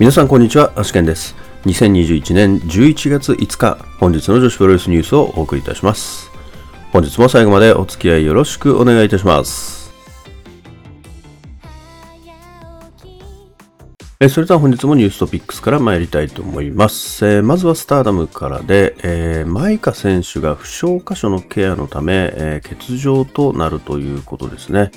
皆さんこんにちは、アシケンです。2021年11月5日、本日の女子プロレスニュースをお送りいたします。本日も最後までお付き合いよろしくお願いいたします。えそれでは本日もニューストピックスから参りたいと思います。えーまずはスターダムからで、えーマイカ選手が負傷箇所のケアのため、えー欠場となるということですね。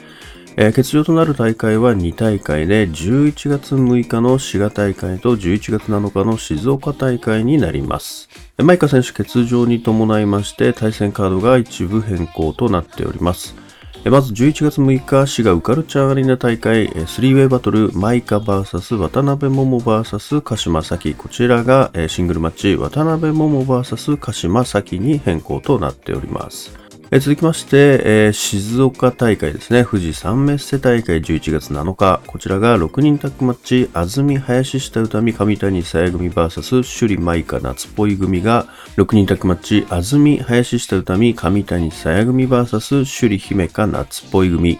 えー欠場となる大会は2大会で、11月6日の滋賀大会と11月7日の静岡大会になります。マイカ選手欠場に伴いまして、対戦カードが一部変更となっております。まず11月6日、滋賀ウカルチャーアリーナ大会、えスリーウェイバトル、マイカ VS 渡辺桃 VS 鹿島咲。こちらがシングルマッチ、渡辺桃 VS 鹿島咲に変更となっております。え続きまして、えー静岡大会ですね。富士山メッセ大会11月7日。こちらが6人タッグマッチ、安住林下歌美上谷さや組 VS 首里舞香夏っぽい組が、6人タッグマッチ、安住林下歌美上谷さや組 VS 首里姫香夏っぽい組。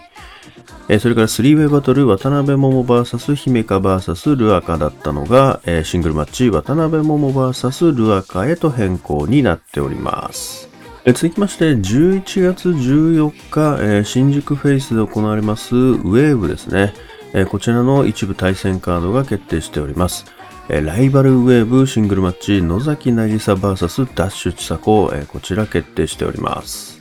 えーそれからスリーウェイバトル渡辺桃 VS 姫香 VS ルアカだったのが、えーシングルマッチ渡辺桃 VS ルアカへと変更になっております。え続きまして、11月14日、えー新宿フェイスで行われますウェーブですね。えーこちらの一部対戦カードが決定しております。えーライバルウェーブシングルマッチ野崎渚 VS ダッシュ千佐子、えこちら決定しております。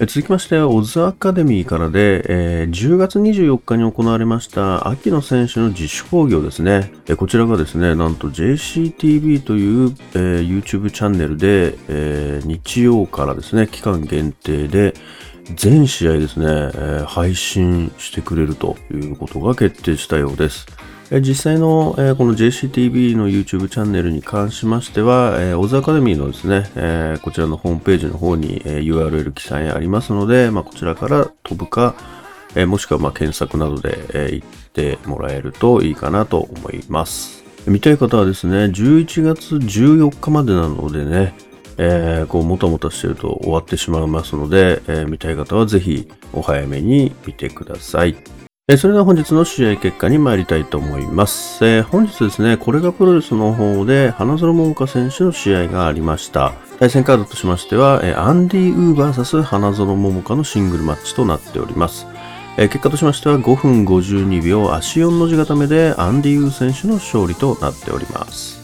続きまして、オズアカデミーからで、えー10月24日に行われました秋野選手の自主興行ですね。えーこちらがですね、なんと JCTV という、えー YouTube チャンネルで、えー日曜からですね、期間限定で、全試合ですね、えー配信してくれるということが決定したようです。実際の、えーこの JCTV の YouTube チャンネルに関しましては、えーオズアカデミーのですね、えーこちらのホームページの方に、え URL 記載ありますので、まあ、こちらから飛ぶか、えもしくはま検索などで、え行ってもらえるといいかなと思います。見たい方はですね、11月14日までなのでね、えーこう、もたもたしてると終わってしまいますので、え見たい方はぜひお早めに見てください。それでは本日の試合結果に参りたいと思います。えー本日ですね、これがプロレスの方で花園桃香選手の試合がありました。対戦カードとしましては、えーアンディ・ウーバー VS 花園桃香のシングルマッチとなっております。えー結果としましては5分52秒足4の字固めでアンディ・ウー選手の勝利となっております。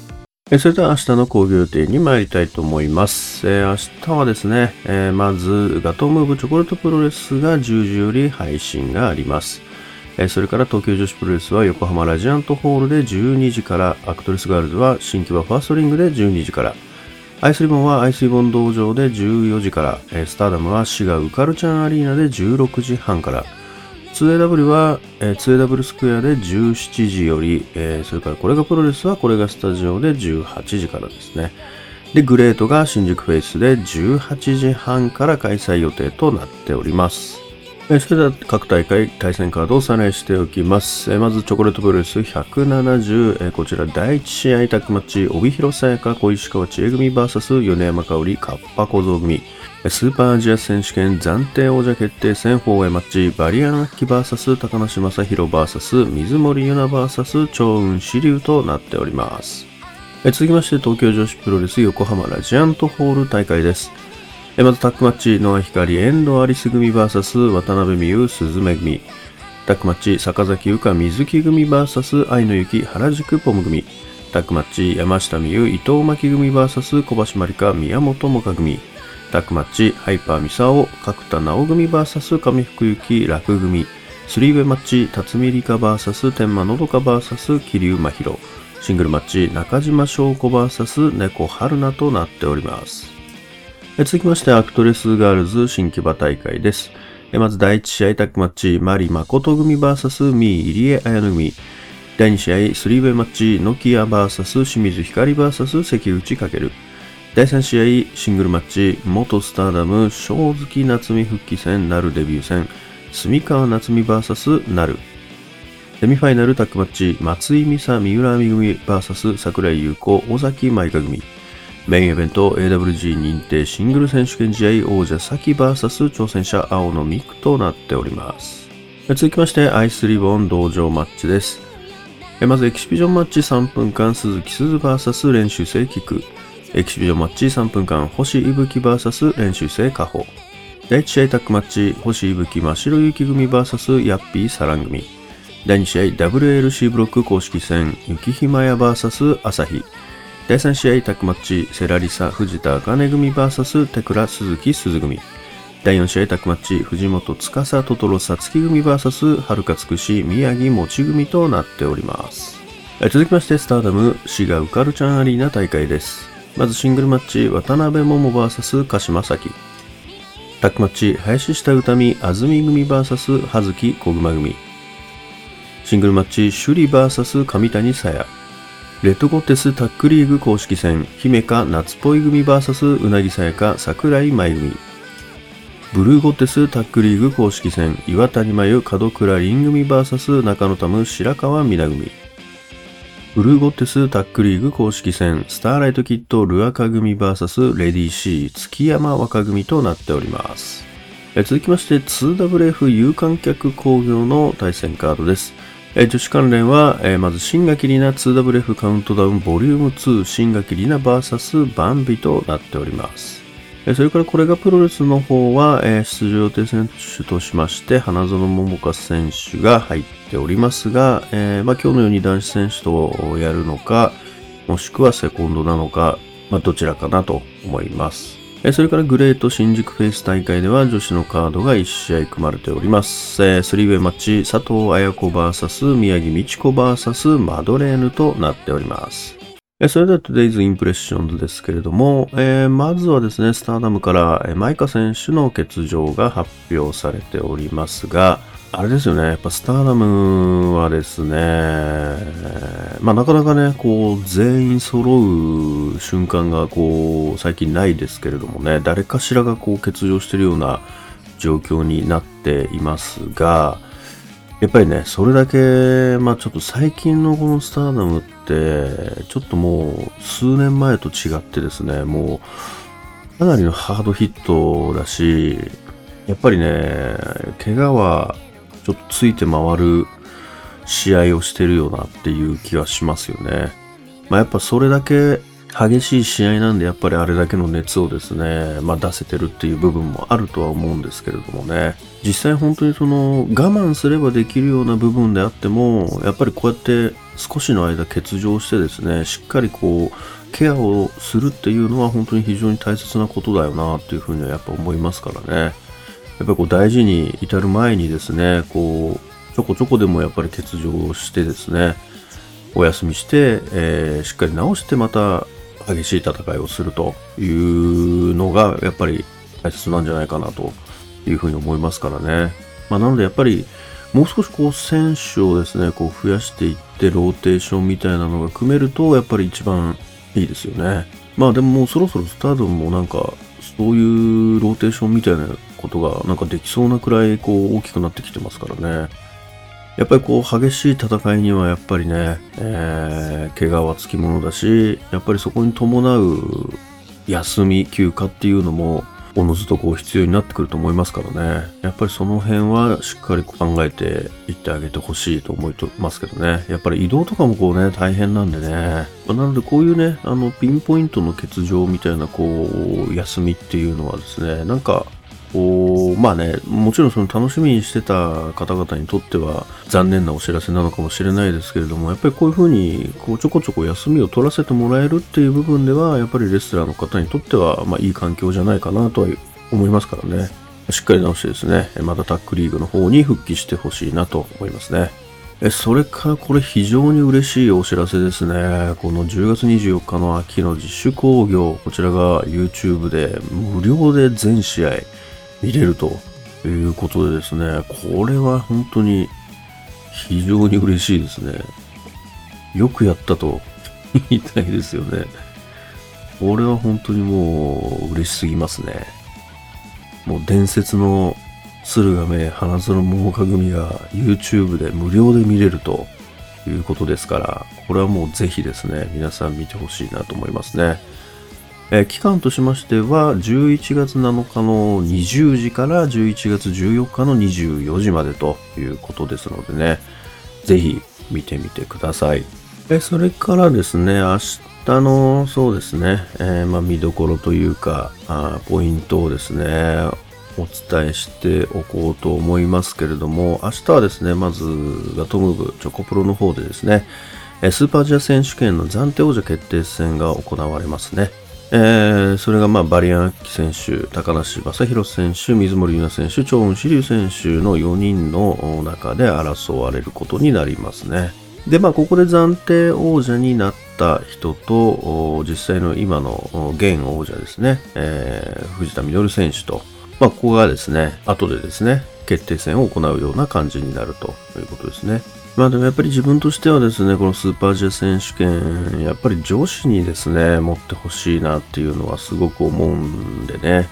それでは明日の興行予定に参りたいと思います。えー明日はですね、まずガトームーブチョコレートプロレスが10時より配信があります。それから東京女子プロレスは横浜ラジアントホールで12時から、アクトレスガールズは新木場ファーストリングで12時から、アイスリボンはアイスリボン道場で14時から、スターダムは滋賀ウカルチャンアリーナで16時半から、2AW は、え 2AW スクエアで17時より、それからこれがプロレスはこれがスタジオで18時からですね。で、グレートが新宿フェイスで18時半から開催予定となっております。それでは各大会対戦カードをおさらいしておきます。まずチョコレートプロレス170、こちら第1試合タッグマッチ、帯広さやか小石川千恵組 VS 米山香織カッパ小僧組。スーパーアジア選手権暫定王者決定戦4 way マッチ、バリアンアッキ VS 高梨正宏 VS 水森優奈 VS 超雲支流となっております。続きまして東京女子プロレス横浜ラジアントホール大会です。まずタッグマッチ、ノア光、遠藤アリス組 VS 渡辺美優、鈴芽組。タッグマッチ、坂崎優香、水木組 VS 愛の雪、原宿ポム組。タッグマッチ、山下美優、伊藤巻組 VS 小橋まりか、宮本萌歌組。タッグマッチ、ハイパーミサオ、角田直組 VS 上福幸、楽組。スリーウェイマッチ、辰巳梨花 VS 天満のどか VS 桐生真宙。シングルマッチ、中島翔子 VS 猫春菜となっております。続きまして、アクトレスガールズ新木場大会です。まず第1試合タッグマッチ、マリ誠組 VS ミー入江彩乃組。第2試合、スリーウェイマッチ、ノキア VS 清水光 VS 関口翔。第3試合、シングルマッチ、元スターダム、正月夏美復帰戦、なるデビュー戦、住川夏美 VS なる。セミファイナルタッグマッチ、松井美沙、三浦美組 VS 桜井優子、尾崎舞香組。メインイベント AWG 認定シングル選手権試合王者サキ VS 挑戦者青野美久となっております。続きましてアイスリボン同場マッチです。まずエキシビジョンマッチ3分間鈴木鈴 VS 練習生菊エキシビジョンマッチ3分間星いぶき VS 練習生加穂第1試合タックマッチ星いぶき真白雪組 VS ヤッピーサラン組第2試合 WLC ブロック公式戦雪ひまや VS 朝日第3試合タックマッチセラリサ藤田茜組 VS テクラ鈴木鈴組。第4試合タックマッチ藤本司トトロさつき組 VS はるかつくし宮城もち組となっております。続きましてスターダム滋賀ウカルチャンアリーナ大会です。まずシングルマッチ渡辺桃 VS 鹿島咲。タックマッチ林下歌美安住組 VS 葉月小熊組。シングルマッチ首里 VS 上谷さやレッドゴッテスタックリーグ公式戦姫香夏っぽい組 VS うなぎさやか桜井舞組ブルーゴッテスタックリーグ公式戦岩谷真由門倉凛組 VS 中野タム白川美奈組。ブルーゴッテスタックリーグ公式戦スターライトキッドルアカ組 VS レディー C 月山若組となっております。続きまして 2WF 有観客工業の対戦カードです。女子関連は、まず新垣里奈 2WF カウントダウンボリューム2新垣里奈 VS バンビとなっておりますそれからこれがプロレスの方は、出場予定選手としまして、花園桃香選手が入っておりますが、え、まあ、今日のように男子選手とやるのか、もしくはセコンドなのか、まあ、どちらかなと思います。それからグレート新宿フェイス大会では女子のカードが1試合組まれております。えー、スリーウェイマッチ佐藤綾子 VS 宮城美智子 VS マドレーヌとなっております。それでは Today's Impressions ですけれども、えー、まずはですね、スターダムから、マイカ選手の欠場が発表されておりますが、あれですよね、やっぱスターダムはですね、まあなかなかね、こう、全員揃う瞬間がこう、最近ないですけれどもね、誰かしらがこう、欠場してるような状況になっていますが、やっぱりね、それだけ、まあちょっと最近のこのスターダムって、ちょっともう数年前と違ってですね、もうかなりのハードヒットだし、やっぱりね、怪我はちょっとついて回る試合をしてるよなっていう気がしますよね。まあやっぱそれだけ激しい試合なんでやっぱりあれだけの熱をですね、まあ、出せてるっていう部分もあるとは思うんですけれどもね実際本当にその我慢すればできるような部分であってもやっぱりこうやって少しの間欠場してですねしっかりこうケアをするっていうのは本当に非常に大切なことだよなっていうふうにはやっぱ思いますからねやっぱりこう大事に至る前にですねこうちょこちょこでもやっぱり欠場してですねお休みして、えー、しっかり治してまた激しい戦いをするというのがやっぱり大切なんじゃないかなというふうに思いますからね。まあ、なのでやっぱりもう少しこう選手をですね、こう増やしていってローテーションみたいなのが組めるとやっぱり一番いいですよね。まあでももうそろそろスタードもなんかそういうローテーションみたいなことがなんかできそうなくらいこう大きくなってきてますからね。やっぱりこう激しい戦いにはやっぱりね、えー、怪我はつきものだし、やっぱりそこに伴う休み、休暇っていうのも、おのずとこう必要になってくると思いますからね。やっぱりその辺はしっかり考えていってあげてほしいと思いますけどね。やっぱり移動とかもこうね、大変なんでね。なのでこういうね、あの、ピンポイントの欠場みたいなこう、休みっていうのはですね、なんかこうまあねもちろんその楽しみにしてた方々にとっては残念なお知らせなのかもしれないですけれどもやっぱりこういうふうにこうちょこちょこ休みを取らせてもらえるっていう部分ではやっぱりレスラーの方にとっては、まあ、いい環境じゃないかなとは思いますからね。しっかり直してですねまたタックリーグの方に復帰してほしいなと思いますね。それからこれ非常に嬉しいお知らせですね。この10月24日の秋の自主興行、こちらが YouTube で無料で全試合。見れるということでですね、これは本当に非常に嬉しいですね。よくやったと言いたいですよね。これは本当にもう嬉しすぎますね。もう伝説の駿河目花園桃花組が YouTube で無料で見れるということですから、これはもうぜひですね、皆さん見てほしいなと思いますね。え期間としましては11月7日の20時から11月14日の24時までということですのでね、ぜひ見てみてください。えそれからですね、明日の、そうですね、えー、まあ、見どころというかあ、ポイントをですね、お伝えしておこうと思いますけれども、明日はですね、まずガトム部チョコプロの方でですね、スーパージア選手権の暫定王者決定戦が行われますね。えー、それがまあバリアン・アキ選手、高梨正宏選手、水森優奈選手、長雲志龍選手の4人の中で争われることになりますね。で、まあ、ここで暫定王者になった人と、実際の今の現王者ですね、えー、藤田実選手と、まあ、ここがですね、後でですね、決定戦を行うような感じになるということですね。まあでもやっぱり自分としてはですね、このスーパージェ選手権、やっぱり上司にですね、持ってほしいなっていうのはすごく思うんでね、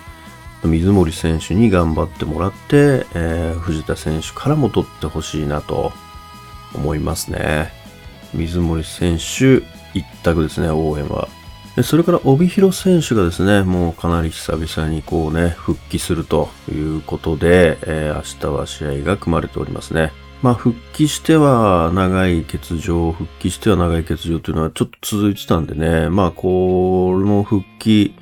水森選手に頑張ってもらって、えー、藤田選手からも取ってほしいなと思いますね。水森選手一択ですね、応援は。それから帯広選手がですね、もうかなり久々にこうね、復帰するということで、えー、明日は試合が組まれておりますね。まあ、復帰しては長い欠場、復帰しては長い欠場というのはちょっと続いてたんでね、まあ、この復帰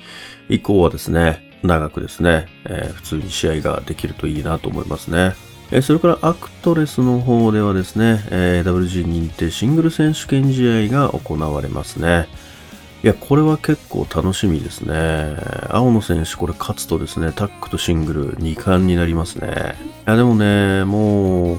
以降はですね、長くですね、えー、普通に試合ができるといいなと思いますね。えー、それからアクトレスの方ではですね、えー、WG 認定シングル選手権試合が行われますね。いや、これは結構楽しみですね。青野選手、これ勝つとですね、タックとシングル2冠になりますね。いや、でもね、もう、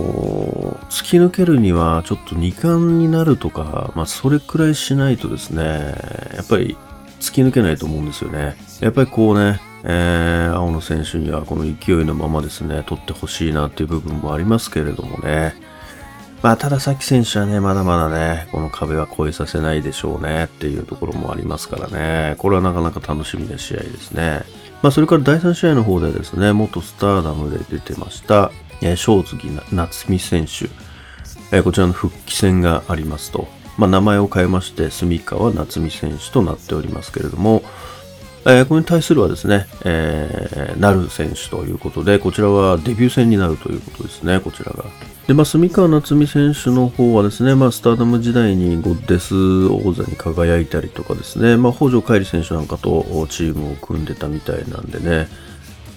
突き抜けるにはちょっと2冠になるとか、まあ、それくらいしないとですね、やっぱり突き抜けないと思うんですよね。やっぱりこうね、えー、青野選手にはこの勢いのままですね、取ってほしいなっていう部分もありますけれどもね。まあ、ただ、さき選手はね、まだまだね、この壁は越えさせないでしょうねっていうところもありますからね。これはなかなか楽しみな試合ですね。まあ、それから第3試合の方でですね、元スターダムで出てました、えー、正月夏美選手、えー、こちらの復帰戦がありますと。まあ、名前を変えまして、住川夏美選手となっておりますけれども、えー、これに対するはですね、えー、なる選手ということで、こちらはデビュー戦になるということですね、こちらが。で、まあ、住川夏美選手の方はですね、まあ、スターダム時代にゴッデス王座に輝いたりとかですね、まあ、北条海里選手なんかとチームを組んでたみたいなんでね、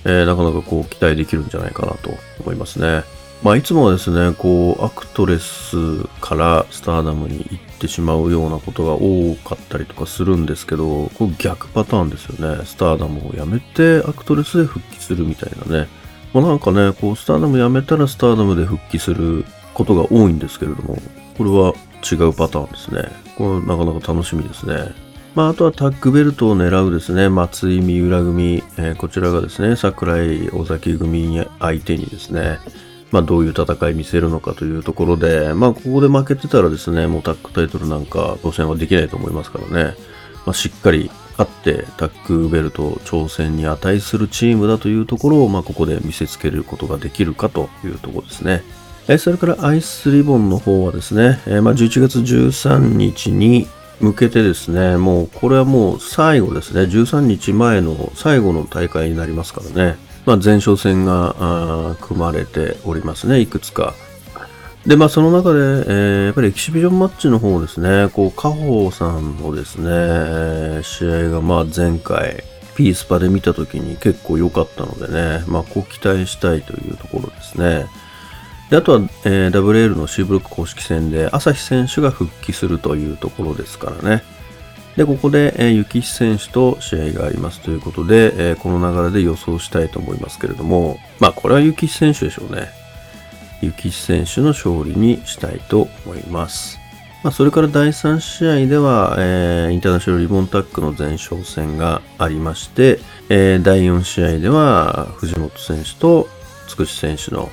えー、なかなかこう期待できるんじゃないかなと思いますね。まあ、いつもはですね、こう、アクトレスからスターダムに行ってしまうようなことが多かったりとかするんですけど、これ逆パターンですよね。スターダムを辞めてアクトレスで復帰するみたいなね。まあ、なんかね、こう、スターダム辞めたらスターダムで復帰することが多いんですけれども、これは違うパターンですね。これなかなか楽しみですね。まあ、あとはタッグベルトを狙うですね、松井三浦組、えー、こちらがですね、桜井尾崎組相手にですね、まあ、どういう戦い見せるのかというところで、まあ、ここで負けてたらですね、もうタッグタイトルなんか当選はできないと思いますからね、まあ、しっかり勝ってタッグベルト挑戦に値するチームだというところを、まあ、ここで見せつけることができるかというところですね。それからアイスリボンの方はですね、えまあ、11月13日に向けてですね、もうこれはもう最後ですね、13日前の最後の大会になりますからね。まあ、前哨戦が組まれておりますね、いくつか。で、まあ、その中で、えー、やっぱりエキシビジョンマッチの方ですね、こう、カホさんのですね、えー、試合が、まあ、前回、ピースパで見た時に結構良かったのでね、まあ、こう期待したいというところですね。であとは、えー、WL の C ブロック公式戦で、朝日選手が復帰するというところですからね。で、ここで、えー、雪選手と試合がありますということで、えー、この流れで予想したいと思いますけれども、まあ、これは雪選手でしょうね。雪選手の勝利にしたいと思います。まあ、それから第3試合では、えー、インターナショナルリボンタックの前哨戦がありまして、えー、第4試合では藤本選手とつくし選手の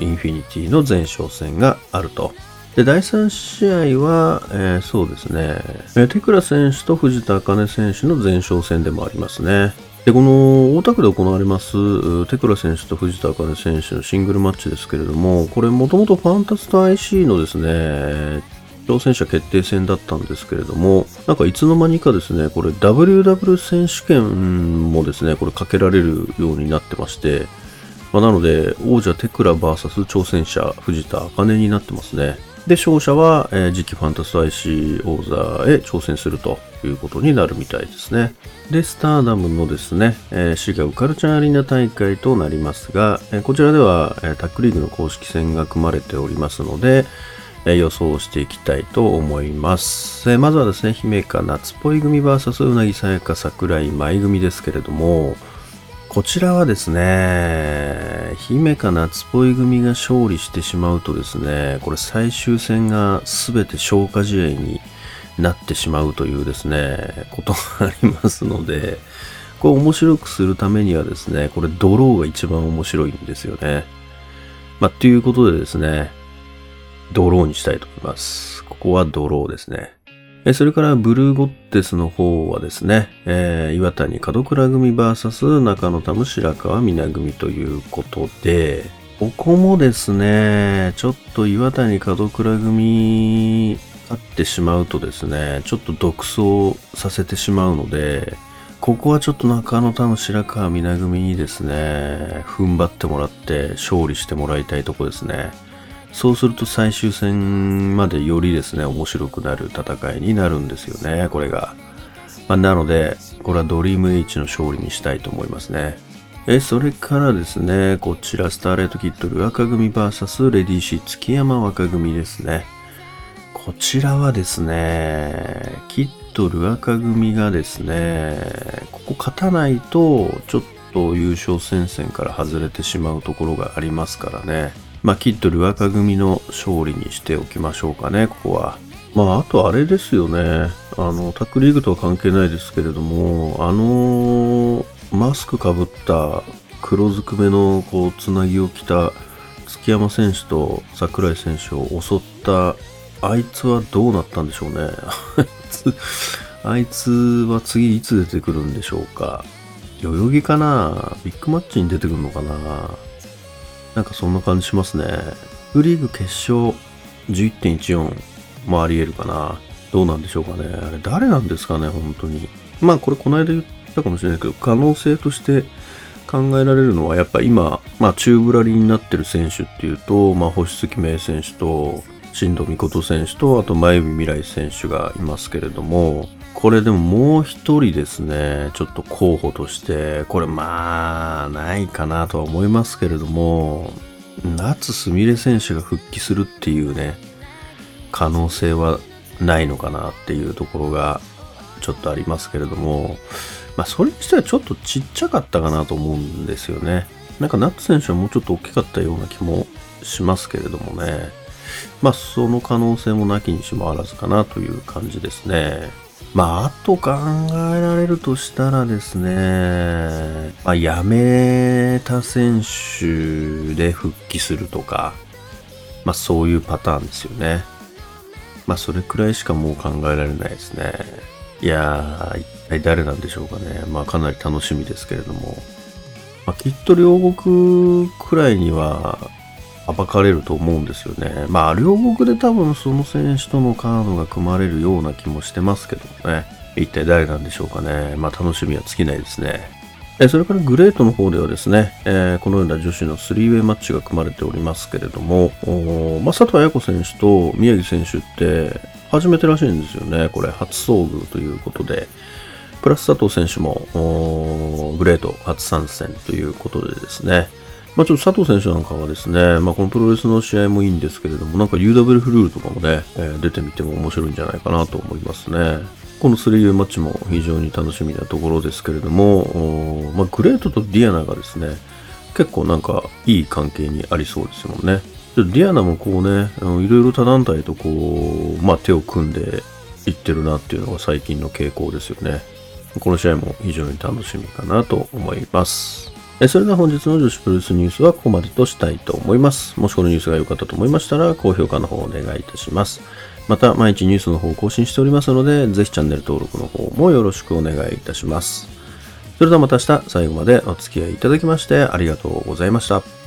インフィニティの前哨戦があるとで、第3試合は、えー、そうですね、テクラ選手と藤田茜選手の前哨戦でもありますね。で、この大田区で行われますテクラ選手と藤田茜選手のシングルマッチですけれども、これもともとファンタスト IC のですね、挑戦者決定戦だったんですけれども、なんかいつの間にかですね、これ WW 選手権もですね、これかけられるようになってまして、まあ、なので、王者テクラ VS 挑戦者藤田茜になってますね。で、勝者は、えー、次期ファンタスト IC 王座へ挑戦するということになるみたいですね。で、スターダムのですね、えー、シガウカルチャーアリーナ大会となりますが、えー、こちらでは、えー、タックリーグの公式戦が組まれておりますので、えー、予想していきたいと思います。えー、まずはですね、姫か夏っぽい組 VS うなぎさやか桜井舞組ですけれども、こちらはですね、姫か夏っぽい組が勝利してしまうとですね、これ最終戦が全て消化試合になってしまうというですね、ことがありますので、これ面白くするためにはですね、これドローが一番面白いんですよね。まあ、ということでですね、ドローにしたいと思います。ここはドローですね。それからブルーゴッテスの方はですね、えー、岩谷門倉組 VS 中野田ム白川皆組ということで、ここもですね、ちょっと岩谷門倉組勝ってしまうとですね、ちょっと独走させてしまうので、ここはちょっと中野田の白川皆組にですね、踏ん張ってもらって勝利してもらいたいとこですね。そうすると最終戦までよりですね、面白くなる戦いになるんですよね、これが。まあ、なので、これはドリーム H の勝利にしたいと思いますね。え、それからですね、こちらスターレットキットル赤組 VS レディーシー月山若組ですね。こちらはですね、キットル赤組がですね、ここ勝たないと、ちょっと優勝戦線から外れてしまうところがありますからね。まあ、キッドル赤組の勝利にしておきましょうかね、ここは。まあ、あとあれですよね。あの、タックリーグとは関係ないですけれども、あのマスクかぶった黒ずくめのこう、つなぎを着た月山選手と櫻井選手を襲ったあいつはどうなったんでしょうね。あいつ、あいつは次いつ出てくるんでしょうか。代々木かなビッグマッチに出てくるのかななんかそんな感じしますね。フリーグ決勝11.14もあり得るかな。どうなんでしょうかね。あれ誰なんですかね、本当に。まあこれこの間言ったかもしれないけど、可能性として考えられるのはやっぱ今、まあ中ぶらりになってる選手っていうと、まあ星月明選手と、新藤美琴選手と、あと前海未来選手がいますけれども、これでももう一人ですね、ちょっと候補として、これまあ、ないかなとは思いますけれども、夏すみれ選手が復帰するっていうね、可能性はないのかなっていうところがちょっとありますけれども、まあそれにしてはちょっとちっちゃかったかなと思うんですよね。なんかナッツ選手はもうちょっと大きかったような気もしますけれどもね。まあその可能性もなきにしもあらずかなという感じですね。まあ、あと考えられるとしたらですね、まあ、辞めた選手で復帰するとか、まあ、そういうパターンですよね。まあ、それくらいしかもう考えられないですね。いやー、一体誰なんでしょうかね。まあ、かなり楽しみですけれども。まあ、きっと両国くらいには、暴かれると思うんですよね。まあ、両国で多分その選手とのカードが組まれるような気もしてますけどね。一体誰なんでしょうかね。まあ、楽しみは尽きないですね。えそれからグレートの方ではですね、えー、このような女子のスリーウェイマッチが組まれておりますけれども、まあ、佐藤綾子選手と宮城選手って初めてらしいんですよね。これ初遭遇ということで。プラス佐藤選手もグレート初参戦ということでですね、まあ、ちょっと佐藤選手なんかはですね、まあ、このプロレスの試合もいいんですけれども、なんか UW フルールとかもね、えー、出てみても面白いんじゃないかなと思いますね。この 3way マッチも非常に楽しみなところですけれども、まあ、グレートとディアナがですね、結構なんかいい関係にありそうですもんね。ディアナもこうね、いろいろ他団体とこう、まあ、手を組んでいってるなっていうのが最近の傾向ですよね。この試合も非常に楽しみかなと思います。それでは本日の女子プロレスニュースはここまでとしたいと思います。もしこのニュースが良かったと思いましたら、高評価の方をお願いいたします。また、毎日ニュースの方を更新しておりますので、ぜひチャンネル登録の方もよろしくお願いいたします。それではまた明日、最後までお付き合いいただきましてありがとうございました。